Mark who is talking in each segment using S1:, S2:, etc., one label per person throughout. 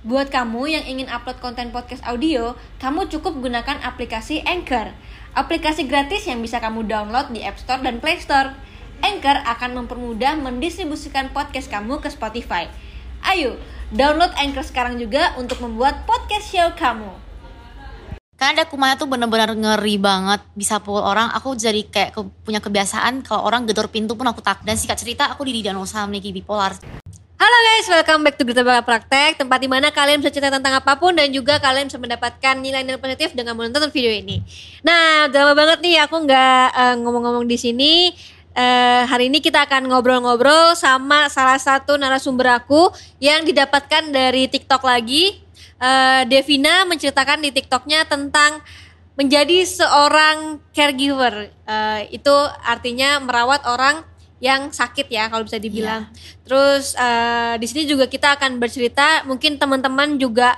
S1: Buat kamu yang ingin upload konten podcast audio, kamu cukup gunakan aplikasi Anchor. Aplikasi gratis yang bisa kamu download di App Store dan Play Store. Anchor akan mempermudah mendistribusikan podcast kamu ke Spotify. Ayo, download Anchor sekarang juga untuk membuat podcast show kamu.
S2: Karena ada kumanya tuh bener-bener ngeri banget bisa pukul orang. Aku jadi kayak punya kebiasaan kalau orang gedor pintu pun aku takut. Dan singkat cerita aku di Danosa memiliki bipolar.
S1: Halo guys, welcome back to Gerita Bakal Praktek Tempat di mana kalian bisa cerita tentang apa pun Dan juga kalian bisa mendapatkan nilai-nilai positif dengan menonton video ini. Nah, udah lama banget nih aku nggak eh, ngomong-ngomong di sini. Eh, Hari ini kita akan ngobrol-ngobrol sama salah satu narasumber aku Yang didapatkan dari TikTok lagi. Eh, Devina menceritakan di TikToknya tentang menjadi seorang caregiver. Eh, Itu artinya merawat orang yang sakit ya kalau bisa dibilang. Terus eh, di sini juga kita akan bercerita mungkin teman-teman juga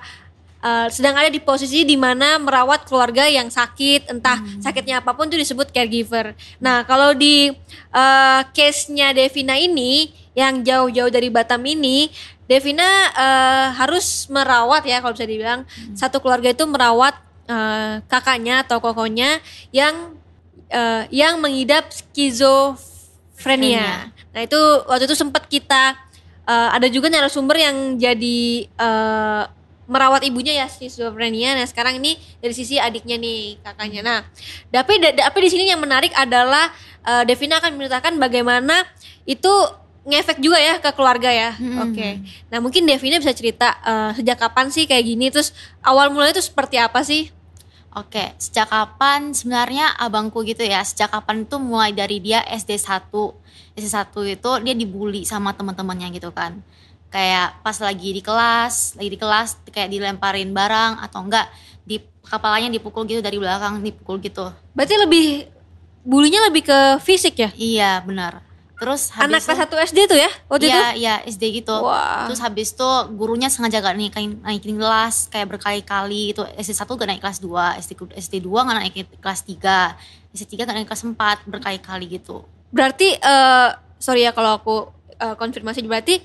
S1: eh, sedang ada di posisi di mana merawat keluarga yang sakit, entah sakitnya apa pun itu disebut caregiver. Nah, kalau di eh, case-nya Devina ini yang jauh-jauh dari Batam ini, Devina eh, harus merawat ya kalau bisa dibilang satu keluarga itu merawat eh, kakaknya atau kokonya yang eh, yang mengidap skizofrenia. Nah itu waktu itu sempat kita eh, ada juga narasumber yang jadi eh, merawat ibunya ya skizofrenia. Nah sekarang ini dari sisi adiknya nih kakaknya. Nah tapi tapi di sini yang menarik adalah eh, Devina akan menceritakan bagaimana itu ngefek juga ya ke keluarga ya. Oke. Nah mungkin Devina bisa cerita eh, sejak kapan sih kayak gini terus awal mulanya itu seperti apa sih?
S2: Oke, sejak kapan sebenarnya abangku gitu ya? Sejak kapan itu mulai dari dia SD 1. SD 1 itu dia dibully sama teman-temannya gitu kan. Kayak pas lagi di kelas, lagi di kelas kayak dilemparin barang atau enggak di kepalanya dipukul gitu dari belakang dipukul gitu.
S1: Berarti lebih bulunya lebih ke fisik ya?
S2: Iya, benar. Terus
S1: Anak
S2: habis
S1: kelas
S2: itu-
S1: 1 SD tuh ya waktu itu?
S2: Iya, iya SD gitu.
S1: Wah.
S2: Terus habis itu gurunya sengaja gak naikin, naikin kelas kayak berkali-kali gitu. SD 1 gak naik kelas 2, SD, SD 2 gak naik kelas 3, SD 3 gak naik kelas 4, berkali-kali gitu.
S1: Berarti eh sorry ya kalau aku eh, konfirmasi berarti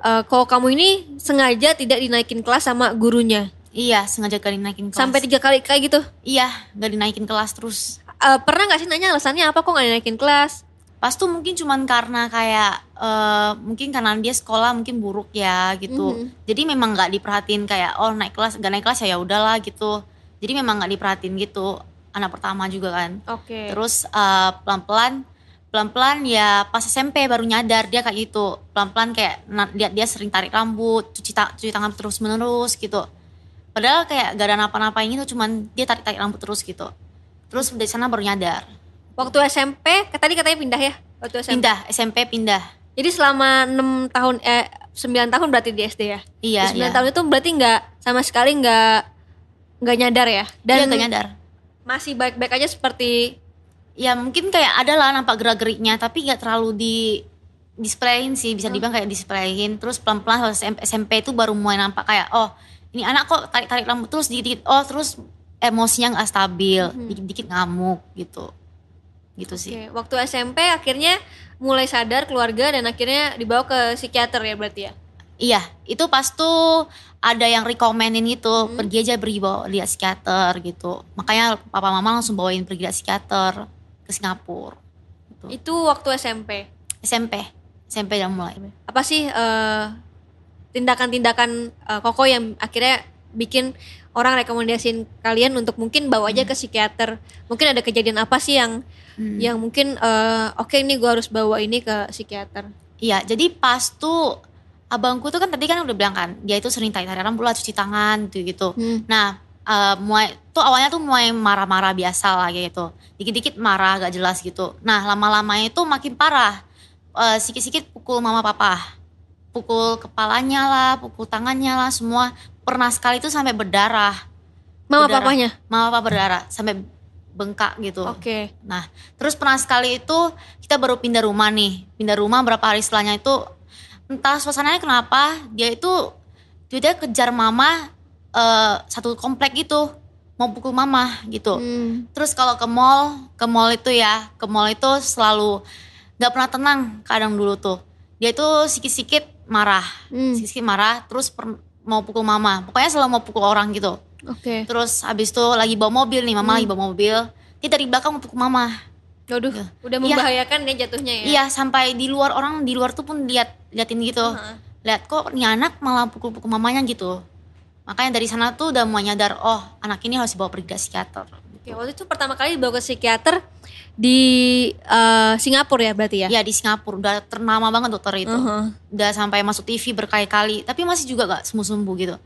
S1: eh, kalau kamu ini sengaja tidak dinaikin kelas sama gurunya
S2: Iya, sengaja gak dinaikin kelas.
S1: sampai tiga kali kayak gitu.
S2: Iya, gak dinaikin kelas terus.
S1: Eh, pernah nggak sih nanya alasannya apa kok nggak dinaikin kelas?
S2: Pas tuh mungkin cuman karena kayak eh, mungkin karena dia sekolah mungkin buruk ya gitu.
S1: Mhm.
S2: Jadi memang nggak diperhatiin kayak oh naik kelas gak naik kelas ya ya udahlah gitu. Jadi memang nggak diperhatiin gitu. Anak pertama juga kan.
S1: Oke.
S2: Terus eh, pelan-pelan pelan-pelan ya pas SMP baru nyadar dia kayak gitu. Pelan-pelan kayak na- lihat dia sering tarik rambut, cuci ta- cuci tangan terus-menerus gitu. Padahal kayak gak ada napa-napain gitu, cuman dia tarik-tarik rambut terus gitu. Terus dari sana baru nyadar.
S1: Waktu SMP, ke- tadi katanya pindah ya? Waktu SMP.
S2: Pindah, SMP pindah.
S1: Jadi selama 6 tahun eh 9 tahun berarti di SD ya?
S2: Iya,
S1: Di 9
S2: iya.
S1: tahun itu berarti nggak sama sekali nggak nggak nyadar ya? Dan
S2: gak nyadar.
S1: masih baik-baik aja seperti
S2: Ya mungkin kayak ada lah nampak gerak-geriknya, tapi gak terlalu di displayin sih, bisa dibilang kayak displayin. Terus pelan-pelan SMP, SMP itu baru mulai nampak kayak, oh ini anak kok tarik-tarik rambut terus dikit-dikit, oh terus emosinya nggak stabil, dikit-dikit ngamuk gitu. Gitu sih.
S1: Oke, waktu SMP akhirnya mulai sadar keluarga dan akhirnya dibawa ke psikiater ya berarti ya.
S2: Iya, itu pas tuh ada yang rekomenin gitu, pergi aja beri bawa lihat psikiater gitu. Makanya papa mama langsung bawain pergi lihat psikiater ke Singapura. Gitu.
S1: Itu waktu SMP.
S2: SMP, SMP udah mulai.
S1: Apa sih eh, tindakan-tindakan eh, koko yang akhirnya bikin orang rekomendasiin kalian untuk mungkin bawa aja ke psikiater. Mungkin ada kejadian apa sih yang yang mungkin eh, oke ini gua harus bawa ini ke psikiater.
S2: Iya, jadi pas tuh abangku tuh kan tadi kan udah bilang kan, dia itu sering tarik-tarik rambut lah, cuci tangan gitu gitu.
S1: Hmm.
S2: Nah, eh, mulai tuh awalnya tuh mulai marah-marah biasa lah gitu. Dikit-dikit marah gak jelas gitu. Nah, lama-lamanya itu makin parah. Eh, Sikit-sikit pukul mama papa. Pukul kepalanya lah, pukul tangannya lah, semua. Pernah sekali tuh sampai berdarah.
S1: Mama
S2: Berdarah.
S1: papanya.
S2: Mama papa berdarah sampai bengkak gitu.
S1: Oke.
S2: Nah, terus pernah sekali itu kita baru pindah rumah nih. Pindah rumah berapa hari setelahnya itu entah suasananya kenapa dia itu dia kejar mama eh, satu komplek gitu mau pukul mama gitu.
S1: Hmm.
S2: Terus kalau ke mall, ke mall itu ya, ke mall itu selalu nggak pernah tenang kadang dulu tuh. Dia itu sikit-sikit marah,
S1: Hmm.
S2: sikit-sikit marah. Terus per- mau pukul mama pokoknya selalu mau pukul orang gitu
S1: Oke.
S2: terus habis itu lagi bawa mobil nih mama
S1: Hmm.
S2: lagi bawa mobil dia dari belakang mau pukul mama
S1: Waduh,
S2: Iya.
S1: udah
S2: Iya.
S1: membahayakan ya jatuhnya ya.
S2: iya sampai di luar orang di luar tuh pun lihat liatin gitu
S1: Heeh.
S2: lihat kok nih anak malah pukul-pukul mamanya gitu makanya dari sana tuh udah mulai nyadar oh anak ini harus dibawa pergi ke psikiater
S1: Oke, waktu itu pertama kali dibawa ke psikiater di eh, Singapura ya berarti ya?
S2: ya di Singapura udah ternama banget dokter itu
S1: Heeh.
S2: udah sampai masuk TV berkali-kali tapi masih juga gak sembuh-sembuh gitu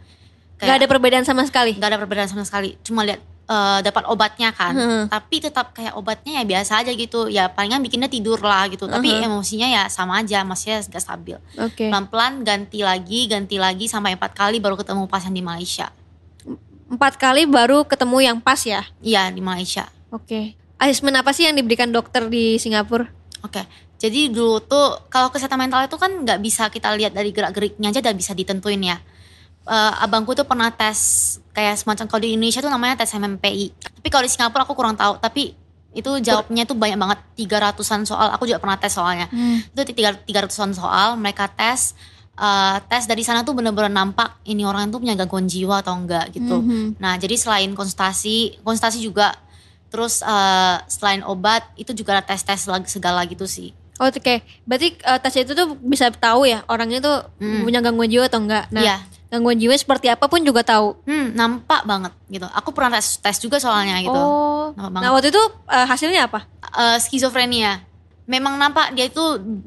S1: Gak ada perbedaan sama sekali.
S2: nggak ada perbedaan sama sekali cuma lihat eh, dapat obatnya kan
S1: Hmm.
S2: tapi tetap kayak obatnya ya biasa aja gitu ya palingan bikinnya tidur lah gitu tapi
S1: Mhm.
S2: emosinya ya sama aja masih gak stabil
S1: Oke.
S2: pelan-pelan ganti lagi ganti lagi sampai empat kali baru ketemu pasien di Malaysia
S1: Empat kali baru ketemu yang pas ya?
S2: iya di Malaysia
S1: Oke. Asesmen apa sih yang diberikan dokter di Singapura?
S2: Oke, jadi dulu tuh kalau kesehatan mental itu kan nggak bisa kita lihat dari gerak-geriknya aja dan bisa ditentuin ya. Eh, abangku tuh pernah tes kayak semacam kalau di Indonesia tuh namanya tes MMPI. Tapi kalau di Singapura aku kurang tahu. Tapi itu jawabnya tuh banyak banget 300-an soal. Aku juga pernah tes soalnya. Itu tiga 300-an soal mereka tes. eh, tes dari sana tuh bener-bener nampak ini orang itu punya gangguan jiwa atau enggak gitu.
S1: Mhm.
S2: Nah, jadi selain konsultasi, konsultasi juga terus eh, selain obat itu juga ada tes-tes segala gitu sih.
S1: Oh, Oke, berarti eh, tes itu tuh bisa tahu ya orangnya tuh
S2: Hmm.
S1: punya gangguan jiwa atau enggak. Nah,
S2: Iya.
S1: Gangguan jiwa seperti apa pun juga tahu.
S2: Hmm, nampak banget gitu. Aku pernah tes tes juga soalnya gitu.
S1: Oh,
S2: Nampak banget.
S1: nah waktu itu eh, hasilnya apa?
S2: Eh, skizofrenia. Memang nampak dia itu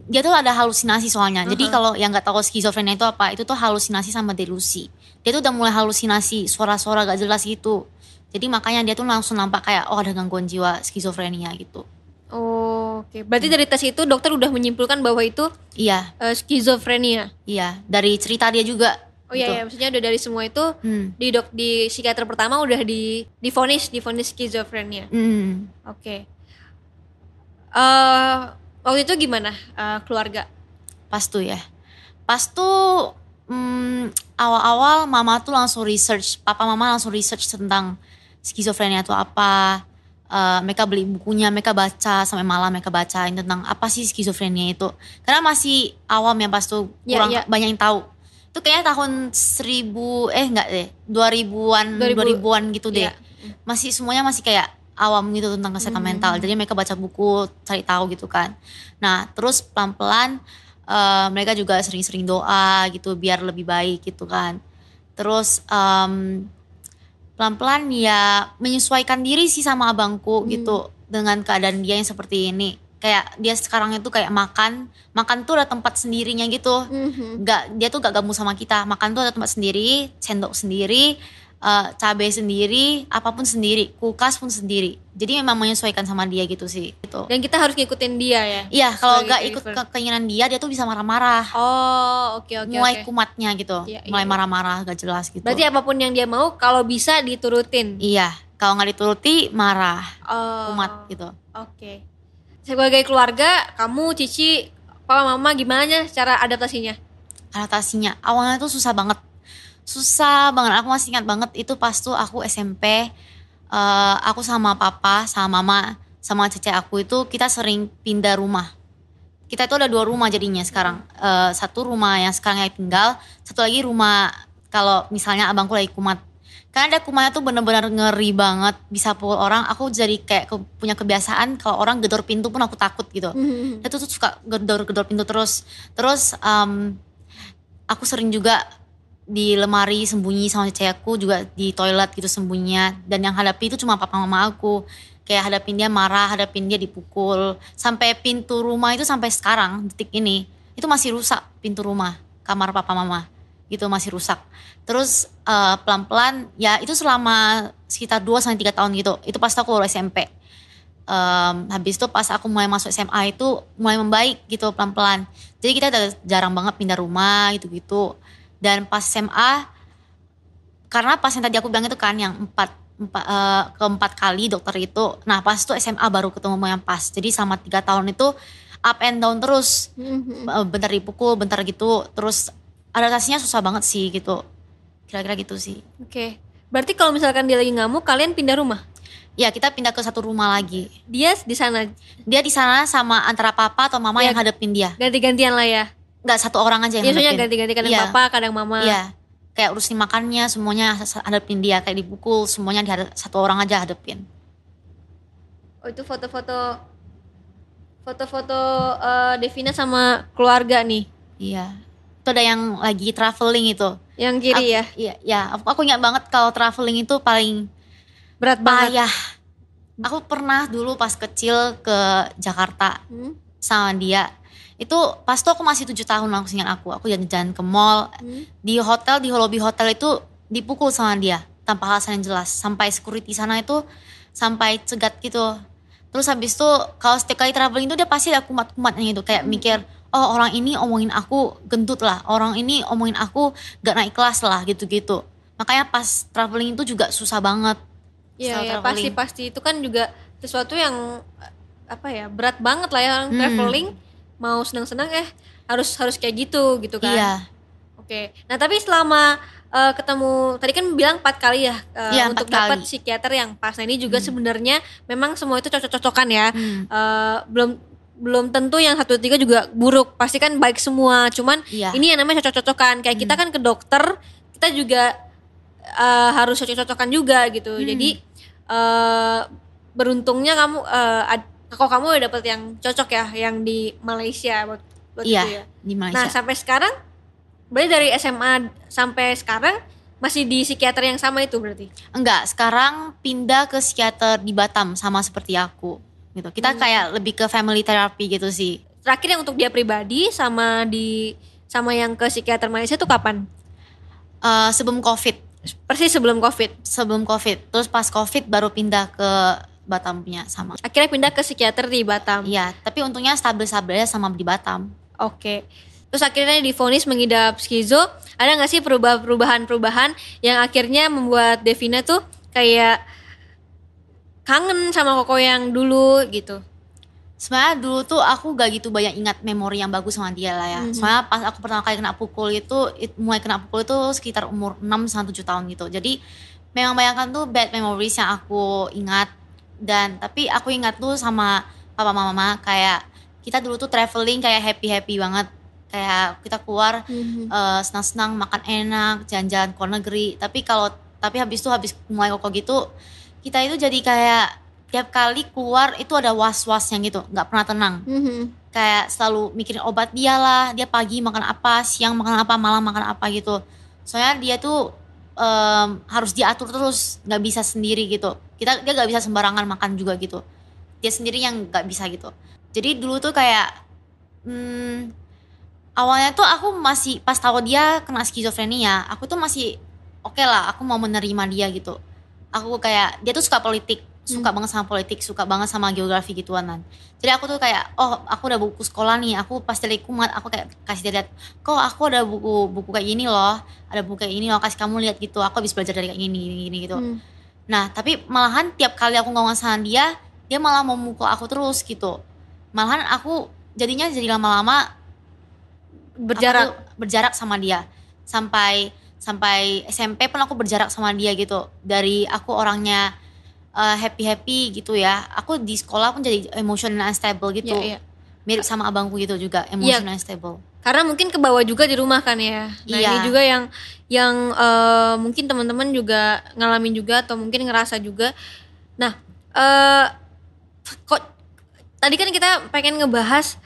S2: dia tuh ada halusinasi soalnya. Jadi
S1: Uh-huh.
S2: kalau yang nggak tahu skizofrenia itu apa, itu tuh halusinasi sama delusi. Dia tuh udah mulai halusinasi, suara-suara gak jelas gitu. Jadi makanya dia tuh langsung nampak kayak oh ada gangguan jiwa skizofrenia gitu.
S1: Oh, oke. Berarti
S2: Hmm.
S1: dari tes itu dokter udah menyimpulkan bahwa itu
S2: Iya,
S1: eh, skizofrenia.
S2: iya. Dari cerita dia juga.
S1: Oh iya,
S2: gitu.
S1: iya, maksudnya udah dari semua itu
S2: Hmm.
S1: di dok di psikiater pertama udah di difonis difonis skizofrenia.
S2: Hmm.
S1: Oke. Eh waktu itu gimana eh, keluarga?
S2: Pas tuh ya. Pas tuh hmm, awal-awal mama tuh langsung research, papa mama langsung research tentang skizofrenia itu apa. Eh, mereka beli bukunya, mereka baca sampai malam mereka bacain tentang apa sih skizofrenia itu. Karena masih awam ya pas tuh
S1: Iya,
S2: kurang
S1: iya.
S2: banyak yang tahu. Itu kayaknya tahun 1000 eh enggak deh, 2000-an
S1: 2000
S2: 2000-an gitu deh.
S1: Iya.
S2: Masih semuanya masih kayak awam gitu tentang kesehatan
S1: Hmm.
S2: mental. Jadi mereka baca buku, cari tahu gitu kan. Nah, terus pelan-pelan eh, mereka juga sering-sering doa gitu biar lebih baik gitu kan. Terus em, pelan-pelan ya menyesuaikan diri sih sama abangku
S1: Hmm.
S2: gitu dengan keadaan dia yang seperti ini. Kayak dia sekarang itu kayak makan, makan tuh ada tempat sendirinya gitu.
S1: Mhm.
S2: Gak, dia tuh gak gabung sama kita. Makan tuh ada tempat sendiri, sendok sendiri, eh, cabai sendiri, apa pun sendiri, kulkas pun sendiri. Jadi memang menyesuaikan sama dia gitu sih. Gitu.
S1: Dan kita harus ngikutin dia ya.
S2: Iya, kalau gak ikut ke keinginan dia, dia tuh bisa marah-marah.
S1: Oh, oke oke
S2: mulai
S1: oke.
S2: kumatnya gitu,
S1: Iya,
S2: mulai
S1: iya.
S2: marah-marah gak jelas gitu.
S1: Berarti apa pun yang dia mau kalau bisa diturutin.
S2: Iya, kalau nggak dituruti marah,
S1: Oh.
S2: kumat gitu.
S1: Oke. Sebagai keluarga, kamu, Cici, papa, mama gimana cara adaptasinya?
S2: Adaptasinya awalnya tuh susah banget, susah banget. Aku masih ingat banget itu pas tuh aku SMP, eh, aku sama papa, sama mama, sama cece aku itu kita sering pindah rumah. Kita itu ada dua rumah jadinya sekarang. Eh, satu rumah yang sekarang yang tinggal, satu lagi rumah kalau misalnya abangku lagi kumat. Karena ada kumatnya tuh bener-bener ngeri banget, bisa pukul orang. Aku jadi kayak ke- punya kebiasaan kalau orang gedor pintu pun aku takut gitu. Dia tuh suka gedor-gedor pintu terus. Terus em, aku sering juga di lemari sembunyi sama cewek aku juga di toilet gitu sembunyinya. Dan yang hadapi itu cuma papa mama aku. Kayak hadapin dia marah, hadapin dia dipukul. Sampai pintu rumah itu sampai sekarang detik ini itu masih rusak pintu rumah kamar papa mama gitu masih rusak. Terus eh, pelan-pelan ya itu selama sekitar 2 sampai 3 tahun gitu. Itu pas aku SMP. Em, habis itu pas aku mulai masuk SMA itu mulai membaik gitu pelan-pelan. Jadi kita udah jarang banget pindah rumah gitu-gitu. Dan pas SMA karena pas yang tadi aku bilang itu kan yang empat, empat eh, keempat kali dokter itu. Nah pas itu SMA baru ketemu yang pas. Jadi sama tiga tahun itu up and down terus.
S1: Mhm.
S2: Eh, Bentar dipukul, bentar gitu. Terus adaptasinya susah banget sih gitu. Kira-kira gitu sih.
S1: Oke. Berarti kalau misalkan dia lagi ngamuk, kalian pindah rumah?
S2: Ya kita pindah ke satu rumah lagi.
S1: Dia di sana
S2: Dia di sana sama antara papa atau mama
S1: Ya,
S2: yang hadepin dia.
S1: ganti-gantian lah ya.
S2: Nggak satu orang aja yang
S1: Biasanya ganti-ganti kadang
S2: Iya.
S1: papa, kadang mama.
S2: Iya. kayak urusin makannya semuanya hadapin dia kayak dipukul semuanya di satu orang aja hadapin
S1: oh itu foto-foto foto-foto uh, Devina sama keluarga nih
S2: iya itu ada yang lagi traveling itu.
S1: Yang kiri
S2: aku,
S1: ya?
S2: iya ya aku, aku ingat banget kalau traveling itu paling
S1: berat banget.
S2: payah. Aku pernah dulu pas kecil ke Jakarta
S1: hmm?
S2: sama dia. Itu pas tuh aku masih tujuh tahun aku ingat aku. Aku jalan-jalan ke mall.
S1: Hmm?
S2: di hotel di lobby hotel itu dipukul sama dia tanpa alasan yang jelas. Sampai security sana itu sampai cegat gitu. Terus habis itu kalau setiap kali traveling itu dia pasti ada kumat-kumatnya gitu. Kayak mikir oh orang ini omongin aku gendut lah orang ini omongin aku gak naik kelas lah gitu-gitu makanya pas traveling itu juga susah banget
S1: Iya ya pasti pasti itu kan juga sesuatu yang apa ya berat banget lah ya orang
S2: Hmm.
S1: traveling mau senang-senang eh harus harus kayak gitu gitu kan.
S2: iya
S1: Oke. Nah tapi selama eh, ketemu tadi kan bilang empat kali ya eh,
S2: Iya,
S1: untuk dapat psikiater yang pas. Nah ini juga
S2: Hmm.
S1: sebenarnya memang semua itu cocok-cocokan ya.
S2: Hmm,
S1: Eh, belum belum tentu yang satu tiga juga buruk. Pasti kan baik semua. Cuman
S2: iya
S1: ini yang namanya cocok-cocokan. Kayak kita
S2: Hmm.
S1: kan ke dokter kita juga eh, harus cocok-cocokan juga gitu.
S2: Hmm.
S1: Jadi eh, beruntungnya kamu eh, ad- kok kamu udah dapet yang cocok ya yang di Malaysia buat, buat
S2: iya
S1: itu ya.
S2: di
S1: Nah
S2: Malaysia
S1: sampai sekarang berarti dari SMA sampai sekarang masih di psikiater yang sama itu berarti.
S2: Enggak, sekarang pindah ke psikiater di Batam sama seperti aku. Gitu. Kita
S1: Hmm.
S2: kayak lebih ke family therapy gitu sih.
S1: Terakhir yang untuk dia pribadi sama di sama yang ke psikiater Malaysia tuh kapan?
S2: Eh, sebelum Covid,
S1: Persis sebelum Covid.
S2: sebelum Covid. Terus pas Covid baru pindah ke Batam punya sama.
S1: Akhirnya pindah ke psikiater di Batam.
S2: Iya, tapi untungnya stabil-stabil aja sama di Batam.
S1: Oke. Terus akhirnya difonis mengidap skizo. Ada nggak sih perubahan-perubahan yang akhirnya membuat Devina tuh kayak kangen sama Koko yang dulu gitu?
S2: Sebenarnya dulu tuh aku gak gitu banyak ingat memori yang bagus sama dia lah ya.
S1: Mhm.
S2: Soalnya pas aku pertama kali kena pukul itu, it- mulai kena pukul itu sekitar umur 6 sampai 7 tahun gitu. Jadi memang bayangkan tuh bad memories yang aku ingat. Dan tapi aku ingat tuh sama papa mama kayak kita dulu tuh traveling kayak happy-happy banget. Kayak kita keluar eh, senang-senang makan enak jalan-jalan ke luar negeri tapi kalau tapi habis itu habis mulai koko gitu kita itu jadi kayak tiap kali keluar itu ada was-wasnya gitu nggak pernah tenang.
S1: Mhm.
S2: kayak selalu mikirin obat dia lah dia pagi makan apa siang makan apa malam makan apa gitu. Soalnya dia tuh em, harus diatur terus nggak bisa sendiri gitu. Kita dia nggak bisa sembarangan makan juga gitu. Dia sendiri yang nggak bisa gitu. Jadi dulu tuh kayak hmm, awalnya tuh aku masih pas tahu dia kena skizofrenia aku tuh masih oke lah aku mau menerima dia gitu aku kayak dia tuh suka politik suka
S1: Hmm.
S2: banget sama politik suka banget sama geografi gituan kan jadi aku tuh kayak oh aku udah buku sekolah nih aku pasti kumat aku kayak kasih dia lihat kok aku ada buku buku kayak gini loh ada buku kayak gini loh kasih kamu lihat gitu aku habis belajar dari kayak gini gini, gini gitu
S1: Hmm.
S2: nah tapi malahan tiap kali aku ngomong sama dia dia malah mau mukul aku terus gitu malahan aku jadinya jadi lama-lama
S1: Berjarak.
S2: berjarak sama dia sampai sampai SMP pun aku berjarak sama dia gitu dari aku orangnya happy happy gitu ya aku di sekolah pun jadi emotional unstable gitu
S1: Iya, iya.
S2: mirip sama abangku gitu juga emotional unstable
S1: Karena mungkin ke bawah juga di rumah kan ya. Nah
S2: Iya.
S1: ini juga yang yang eh, mungkin teman-teman juga ngalamin juga atau mungkin ngerasa juga. Nah eh kok tadi kan kita pengen ngebahas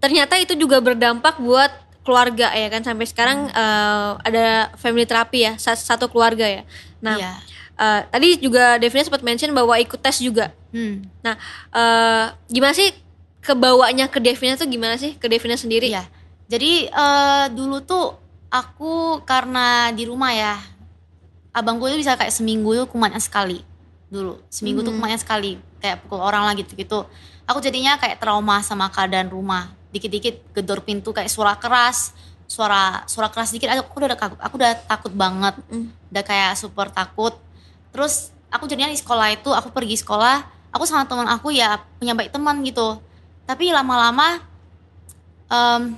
S1: ternyata itu juga berdampak buat keluarga ya kan? Sampai sekarang eh, ada family therapy ya? Sa- satu keluarga ya. Nah
S2: iya.
S1: eh, tadi juga Devina sempat mention bahwa ikut tes juga.
S2: hmm,
S1: Nah eh, gimana sih kebawanya ke Devina tuh gimana sih? Ke Devina sendiri?
S2: iya. Jadi eh, dulu tuh aku karena di rumah ya abangku itu bisa kayak seminggu tuh kumatnya sekali. Dulu seminggu tuh
S1: Hmm.
S2: kumatnya sekali. Kayak pukul orang lah gitu gitu aku jadinya kayak trauma sama keadaan rumah dikit-dikit gedor pintu kayak suara keras suara suara keras dikit. Aku udah takut aku udah takut banget.
S1: Mm.
S2: udah kayak super takut. Terus aku jadinya di sekolah itu aku pergi sekolah aku sama teman aku ya punya baik teman gitu. Tapi lama-lama em,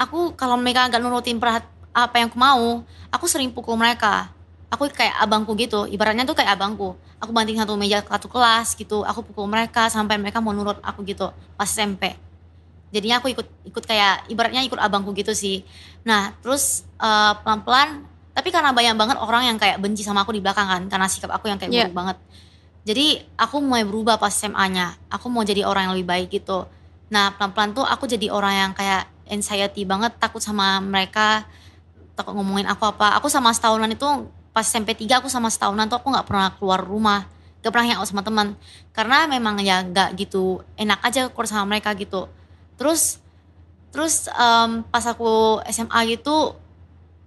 S2: aku kalau mereka nggak nurutin perhat apa yang aku mau aku sering pukul mereka. Aku kayak abangku gitu ibaratnya tuh kayak abangku. Aku banting satu meja satu kelas gitu aku pukul mereka sampai mereka mau nurut aku gitu pas SMP jadinya aku ikut ikut kayak ibaratnya ikut abangku gitu sih. Nah terus eh, pelan-pelan tapi karena banyak banget orang yang kayak benci sama aku di belakang kan karena sikap aku yang kayak
S1: Iya.
S2: buruk banget. Jadi aku mulai berubah pas SMA-nya aku mau jadi orang yang lebih baik gitu. Nah pelan-pelan tuh aku jadi orang yang kayak anxiety banget takut sama mereka takut ngomongin aku apa. Aku sama setahunan itu pas SMP 3 aku sama setahunan tuh aku nggak pernah keluar rumah. Gak pernah hangout sama teman. Karena memang ya nggak gitu enak aja keluar sama mereka gitu terus terus em, pas aku SMA gitu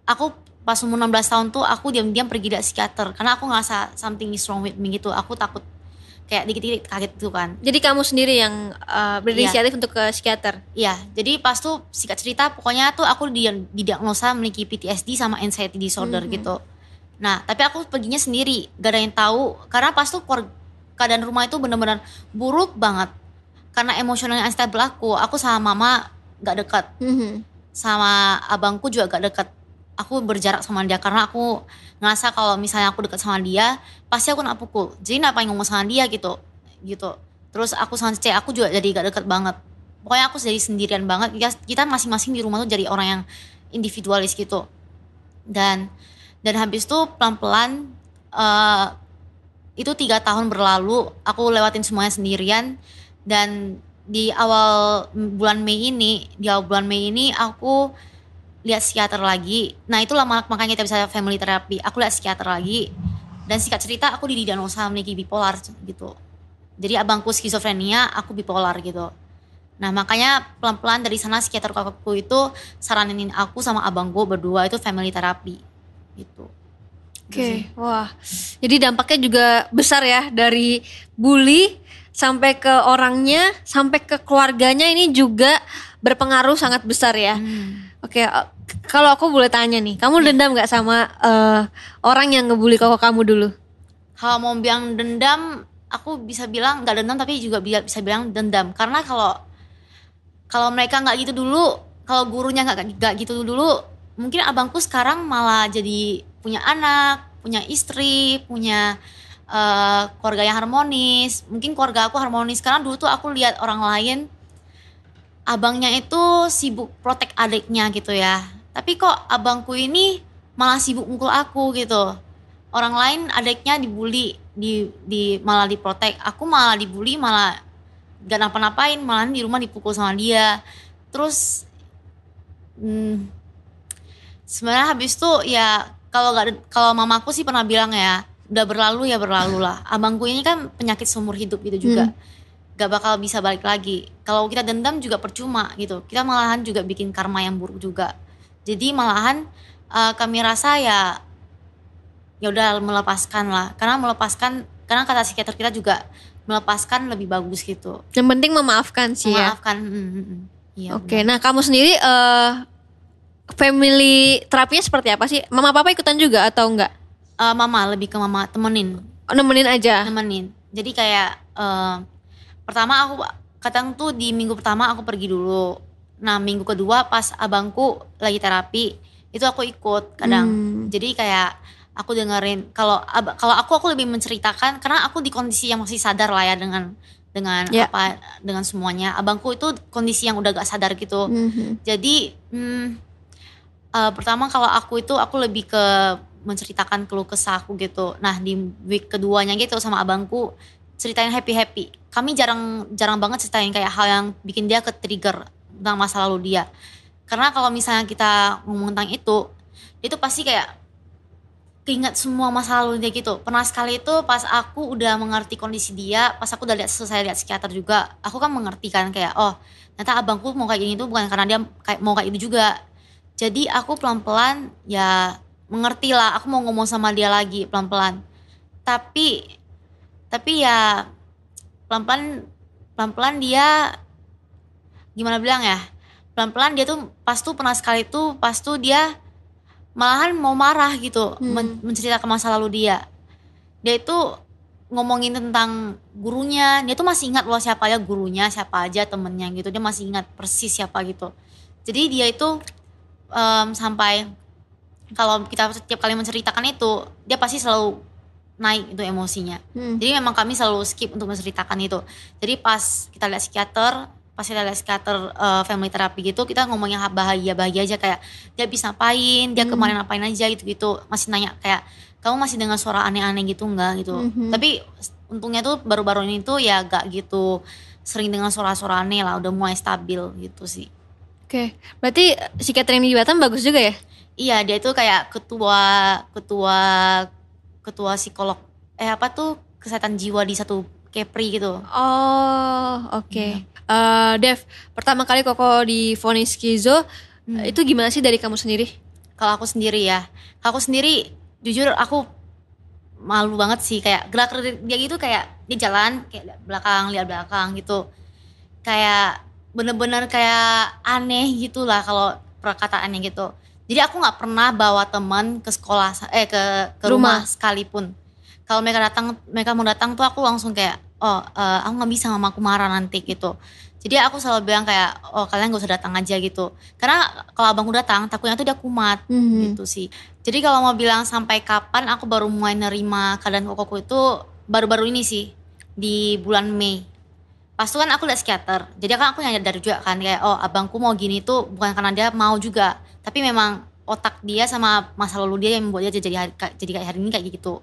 S2: aku pas umur 16 tahun tuh aku diam-diam pergi ke psikiater. Karena aku ngerasa something is wrong with me gitu. Aku takut kayak dikit-dikit kaget gitu kan.
S1: Jadi kamu sendiri yang uh, berinisiatif untuk ke psikiater.
S2: Iya, jadi pas tuh singkat cerita pokoknya tuh aku di, didiagnosa memiliki PTSD sama anxiety disorder gitu. Nah, tapi aku perginya sendiri, gak ada yang tahu. Karena pas tuh keadaan rumah itu bener-bener buruk banget. Karena emosionalnya unstable aku, aku sama mama gak dekat,
S1: Mhm.
S2: sama abangku juga gak dekat. Aku berjarak sama dia karena aku ngerasa kalau misalnya aku dekat sama dia, pasti aku nak pukul. Jadi ngapain ngomong sama dia gitu, gitu. Terus aku sama cece aku juga jadi gak dekat banget. Pokoknya aku jadi sendirian banget. Ya, Kita masing-masing di rumah tuh jadi orang yang individualis gitu. Dan dan habis itu pelan-pelan eh, itu tiga tahun berlalu, aku lewatin semuanya sendirian. Dan di awal bulan Mei ini, di awal bulan Mei ini aku lihat psikiater lagi. Nah itulah mak- makanya kita bisa family therapy. Aku lihat psikiater lagi. Dan singkat cerita aku didiagnosa memiliki bipolar gitu. Jadi abangku skizofrenia, aku bipolar gitu. Nah makanya pelan-pelan dari sana psikiater aku itu saranin aku sama abangku berdua itu family therapy gitu.
S1: Oke, wah. Jadi dampaknya juga besar ya dari bully sampai ke orangnya, sampai ke keluarganya ini juga berpengaruh sangat besar ya.
S2: Hmm.
S1: Oke, eh, kalau aku boleh tanya nih, kamu dendam nggak sama eh, orang yang ngebully koko kamu dulu?
S2: Kalau mau bilang dendam, aku bisa bilang nggak dendam tapi juga bi- bisa bilang dendam karena kalau kalau mereka nggak gitu dulu, kalau gurunya nggak nggak gitu dulu, mungkin abangku sekarang malah jadi punya anak, punya istri, punya eh, keluarga yang harmonis. Mungkin keluarga aku harmonis karena dulu tuh aku lihat orang lain abangnya itu sibuk protek adiknya gitu ya. Tapi kok abangku ini malah sibuk mukul aku gitu. Orang lain adiknya dibully, di, di malah diprotek. Aku malah dibully, malah gak napa-napain, malah di rumah dipukul sama dia. Terus hmm, sebenarnya habis itu ya kalau gak ada- kalau mamaku sih pernah bilang ya udah berlalu ya berlalu lah. Abangku ini kan penyakit seumur hidup gitu juga. Gak bakal bisa balik lagi. Kalau kita dendam juga percuma gitu. Kita malahan juga bikin karma yang buruk juga. Jadi malahan eh, kami rasa ya ya udah melepaskan lah. Karena melepaskan karena kata psikiater kita juga melepaskan lebih bagus gitu.
S1: Yang penting memaafkan sih ya.
S2: Memaafkan. mm, mm, mm. Iya.
S1: Oke, nah kamu sendiri eh family terapinya seperti apa sih? Mama papa ikutan juga atau enggak?
S2: Eh, mama lebih ke mama temenin
S1: Oh, nemenin aja.
S2: nemenin jadi kayak eh, pertama aku kadang tuh di minggu pertama aku pergi dulu nah minggu kedua pas abangku lagi terapi itu aku ikut kadang
S1: Hmm.
S2: jadi kayak aku dengerin kalau kalau aku aku lebih menceritakan karena aku di kondisi yang masih sadar lah ya dengan dengan
S1: Ya.
S2: apa dengan semuanya abangku itu kondisi yang udah gak sadar gitu
S1: Mhm.
S2: jadi hmm, eh, pertama kalau aku itu aku lebih ke menceritakan keluh kesah aku gitu. Nah di week keduanya gitu sama abangku ceritain happy happy. Kami jarang jarang banget ceritain kayak hal yang bikin dia ke trigger tentang masa lalu dia. Karena kalau misalnya kita ngomong tentang itu, dia pasti kayak keinget semua masa lalu dia gitu. Pernah sekali itu pas aku udah mengerti kondisi dia, pas aku udah lihat selesai lihat psikiater juga, aku kan mengerti kan kayak oh ternyata abangku mau kayak gini tuh bukan karena dia kayak mau kayak itu juga. Jadi aku pelan-pelan ya mengerti lah, aku mau ngomong sama dia lagi pelan-pelan. Tapi tapi ya pelan-pelan pelan-pelan dia gimana bilang ya? Pelan-pelan dia tuh pas tuh pernah sekali tuh pas tuh dia malahan mau marah gitu
S1: Hmm.
S2: men- menceritakan masa lalu dia. Dia itu ngomongin tentang gurunya, dia tuh masih ingat loh siapa aja gurunya, siapa aja temennya gitu. Dia masih ingat persis siapa gitu. Jadi dia itu em, sampai kalau kita setiap kali menceritakan itu, dia pasti selalu naik itu emosinya.
S1: Hmm.
S2: Jadi memang kami selalu skip untuk menceritakan itu. Jadi pas kita lihat psikiater, pas kita lihat skater uh, family terapi gitu kita ngomongnya bahagia bahagia aja kayak dia bisa ngapain dia
S1: Hmm.
S2: kemarin ngapain aja gitu gitu masih nanya kayak kamu masih dengar suara aneh-aneh gitu enggak gitu
S1: Mhm.
S2: tapi untungnya tuh baru-baru ini tuh ya gak gitu sering dengar suara-suara aneh lah udah mulai stabil gitu sih
S1: Oke, berarti psikiater yang di Batam bagus juga ya?
S2: Iya dia tuh kayak ketua ketua ketua psikolog eh apa tuh kesehatan jiwa di satu Kepri gitu
S1: Oh, oke. Eh, Dev, pertama kali Koko divonis skizo,
S2: Hmm.
S1: itu gimana sih dari kamu sendiri?
S2: kalau aku sendiri ya kalau aku sendiri jujur aku malu banget sih kayak gerak dia gitu kayak dia jalan kayak belakang lihat belakang gitu kayak bener-bener kayak aneh gitu lah kalau perkataannya gitu jadi aku nggak pernah bawa teman ke sekolah eh ke ke rumah,
S1: Rumah.
S2: sekalipun kalau mereka datang mereka mau datang tuh aku langsung kayak oh eh, aku nggak bisa mama aku marah nanti gitu jadi aku selalu bilang kayak oh kalian gak usah datang aja gitu karena kalau abangku datang takutnya tuh dia kumat
S1: Hmm.
S2: gitu sih. Jadi kalau mau bilang sampai kapan aku baru mulai nerima keadaan kokoku itu baru-baru ini sih di bulan Mei. Pas itu kan aku lihat psikiater. Jadi kan aku nyadar juga kan kayak oh abangku mau gini tuh bukan karena dia mau juga, tapi memang otak dia sama masa lalu dia yang membuat dia jadi hari- jadi kayak hari ini kayak gitu.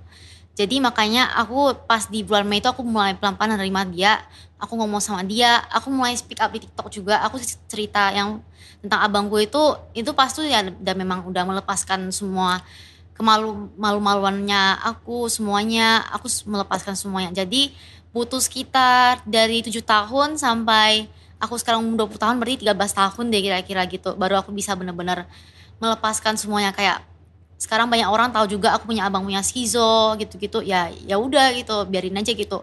S2: Jadi makanya aku pas di bulan Mei itu aku mulai pelan-pelan nerima dia. Aku ngomong sama dia, aku mulai speak up di TikTok juga. Aku cerita yang tentang abangku itu itu pas tuh ya udah memang udah melepaskan semua kemalu malu-maluannya aku semuanya aku melepaskan semuanya jadi butuh sekitar dari tujuh tahun sampai aku sekarang umur 20 tahun berarti 13 tahun deh kira-kira gitu. Baru aku bisa bener-bener melepaskan semuanya. Kayak sekarang banyak orang tahu juga aku punya abang punya skizo gitu-gitu. Ya ya udah gitu biarin aja gitu.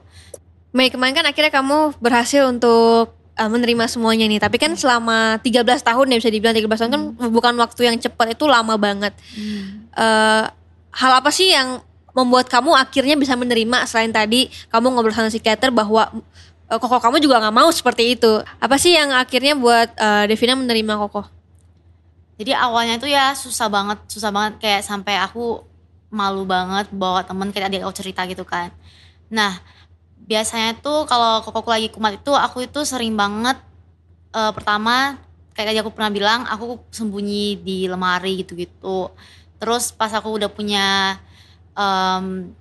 S1: Mei kemarin kan akhirnya kamu berhasil untuk uh, menerima semuanya nih. Tapi kan selama 13 tahun ya bisa dibilang 13 tahun kan bukan waktu yang cepat itu lama banget. Eh, hal apa sih yang membuat kamu akhirnya bisa menerima? Selain tadi kamu ngobrol sama psikiater bahwa eh, koko kamu juga nggak mau seperti itu. Apa sih yang akhirnya buat eh, Devina menerima koko?
S2: Jadi awalnya tuh ya susah banget, susah banget kayak sampai aku malu banget bawa temen kayak tadi aku cerita gitu kan. Nah biasanya tuh kalau kokoku lagi kumat itu aku itu sering banget eh, pertama kayak tadi aku pernah bilang aku sembunyi di lemari gitu-gitu. Terus pas aku udah punya em,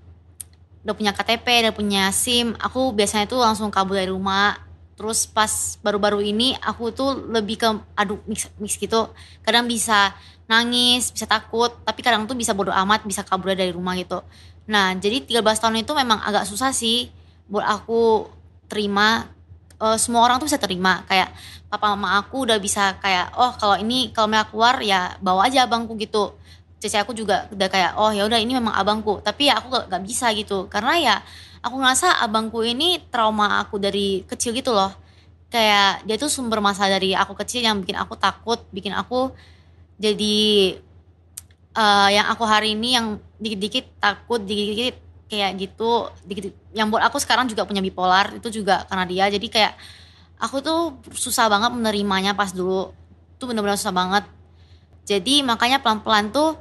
S2: udah punya KTP, udah punya SIM, aku biasanya tuh langsung kabur dari rumah. Terus pas baru-baru ini aku tuh lebih ke adu mix, mix gitu. Kadang bisa nangis, bisa takut, tapi kadang tuh bisa bodo amat, bisa kabur dari rumah gitu. Nah, jadi 13 tahun itu memang agak susah sih buat aku terima eh, semua orang tuh bisa terima kayak papa mama aku udah bisa kayak oh kalau ini kalau mereka keluar ya bawa aja abangku gitu cece aku juga udah kayak oh ya udah ini memang abangku. Tapi ya aku gak, bisa gitu. Karena ya aku ngerasa abangku ini trauma aku dari kecil gitu loh. Kayak dia tuh sumber masalah dari aku kecil yang bikin aku takut bikin aku jadi eh, yang aku hari ini yang dikit-dikit takut dikit-dikit kayak gitu dikit yang buat aku sekarang juga punya bipolar itu juga karena dia. Jadi kayak aku tuh susah banget menerimanya pas dulu. Tuh bener-bener susah banget. Jadi makanya pelan-pelan tuh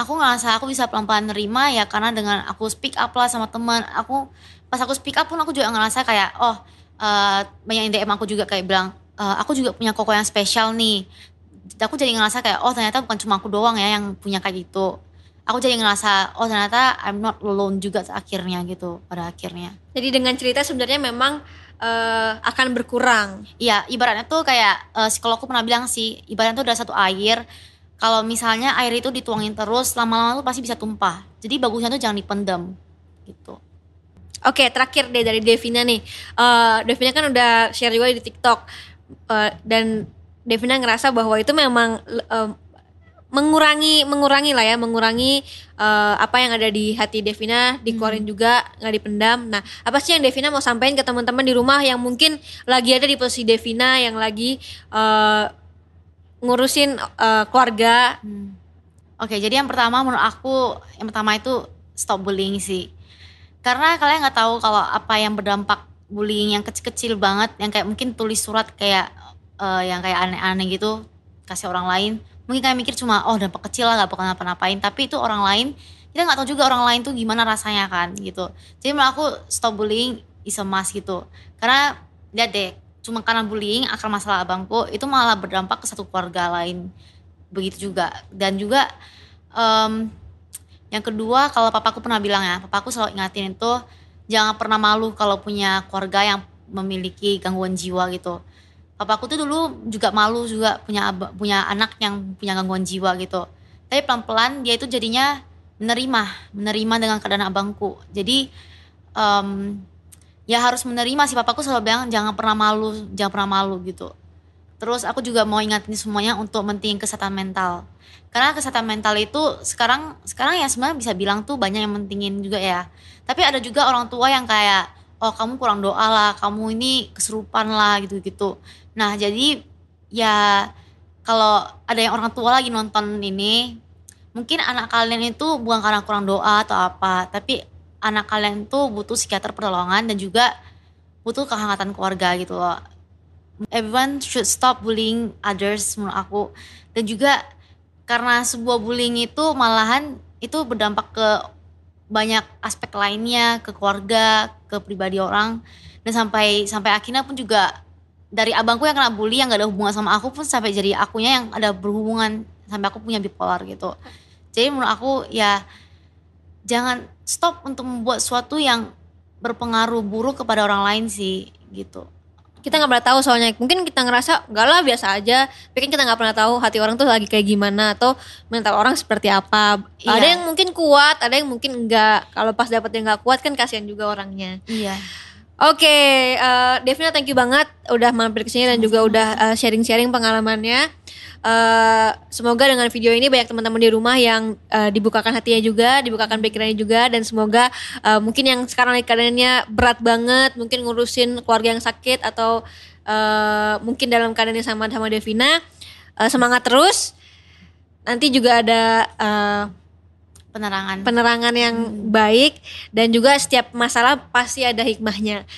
S2: aku ngerasa aku bisa pelan-pelan nerima ya karena dengan aku speak up lah sama teman aku pas aku speak up pun aku juga ngerasa kayak oh eh, banyak yang DM aku juga kayak bilang "Eh, aku juga punya koko yang spesial nih aku jadi ngerasa kayak oh ternyata bukan cuma aku doang ya yang punya kayak gitu aku jadi ngerasa oh ternyata I'm not alone juga akhirnya gitu pada akhirnya
S1: Jadi dengan cerita sebenarnya memang eh, akan berkurang.
S2: Iya, ibaratnya tuh kayak eh, psikologku pernah bilang sih, ibaratnya tuh ada satu air. Kalau misalnya air itu dituangin terus, lama-lama tuh pasti bisa tumpah. Jadi bagusnya tuh jangan dipendam, gitu.
S1: Oke, terakhir deh dari Devina nih. Eh, Devina kan udah share juga di TikTok Eh, dan Devina ngerasa bahwa itu memang eh, mengurangi mengurangi lah ya, mengurangi eh, apa yang ada di hati Devina dikeluarin juga nggak dipendam. Nah, apa sih yang Devina mau sampaikan ke teman-teman di rumah yang mungkin lagi ada di posisi Devina yang lagi eh, ngurusin eh, keluarga?
S2: Hmm. Oke, jadi yang pertama menurut aku, yang pertama itu stop bullying sih. Karena kalian nggak tahu kalau apa yang berdampak bullying yang kecil-kecil banget, yang kayak mungkin tulis surat kayak eh, yang kayak aneh-aneh gitu, kasih orang lain. Mungkin kalian mikir cuma oh dampak kecil lah gak bakal ngapa-ngapain, tapi itu orang lain kita nggak tahu juga orang lain tuh gimana rasanya kan gitu. Jadi menurut aku stop bullying is a must gitu. Karena lihat deh cuma karena bullying akar masalah abangku itu malah berdampak ke satu keluarga lain. Begitu juga. Dan juga em, yang kedua kalau papaku pernah bilang ya papaku selalu ingatin itu jangan pernah malu kalau punya keluarga yang memiliki gangguan jiwa gitu. Papaku tuh dulu juga malu juga punya punya anak yang punya gangguan jiwa gitu. Tapi pelan-pelan dia itu jadinya menerima menerima dengan keadaan abangku. Jadi em, ya harus menerima sih papaku selalu bilang jangan pernah malu jangan pernah malu gitu. Terus aku juga mau ingatin semuanya untuk penting kesehatan mental. Karena kesehatan mental itu sekarang sekarang ya sebenarnya bisa bilang tuh banyak yang mentingin juga ya. Tapi ada juga orang tua yang kayak oh kamu kurang doa lah kamu ini kesurupan lah gitu gitu nah jadi ya kalau ada yang orang tua lagi nonton ini mungkin anak kalian itu bukan karena kurang doa atau apa tapi anak kalian tuh butuh psikiater pertolongan dan juga butuh kehangatan keluarga gitu loh. Everyone should stop bullying others menurut aku. Dan juga karena sebuah bullying itu malahan itu berdampak ke banyak aspek lainnya ke keluarga ke pribadi orang. Dan sampai sampai akhirnya pun juga dari abangku yang kena bully yang gak ada hubungan sama aku pun sampai jadi akunya yang ada berhubungan sampai aku punya bipolar gitu. Jadi menurut aku ya jangan stop untuk membuat sesuatu yang berpengaruh buruk kepada orang lain sih gitu.
S1: Kita nggak pernah tahu soalnya. Mungkin kita ngerasa enggak lah biasa aja. Tapi kan kita nggak pernah tahu hati orang tuh lagi kayak gimana atau mental orang seperti apa.
S2: Iya.
S1: ada yang mungkin kuat ada yang mungkin enggak kalau pas dapet yang nggak kuat kan kasihan juga orangnya.
S2: Iya.
S1: Oke, eh, Devina thank you banget udah mampir ke sini dan juga udah eh, sharing-sharing pengalamannya. Eh, semoga dengan video ini banyak teman-teman di rumah yang eh, dibukakan hatinya juga, dibukakan pikirannya juga dan semoga eh, mungkin yang sekarang keadaannya berat banget, mungkin ngurusin keluarga yang sakit atau eh, mungkin dalam keadaan yang sama sama Devina, eh, semangat terus. Nanti juga ada eh,
S2: penerangan
S1: penerangan yang baik dan juga setiap masalah pasti ada hikmahnya.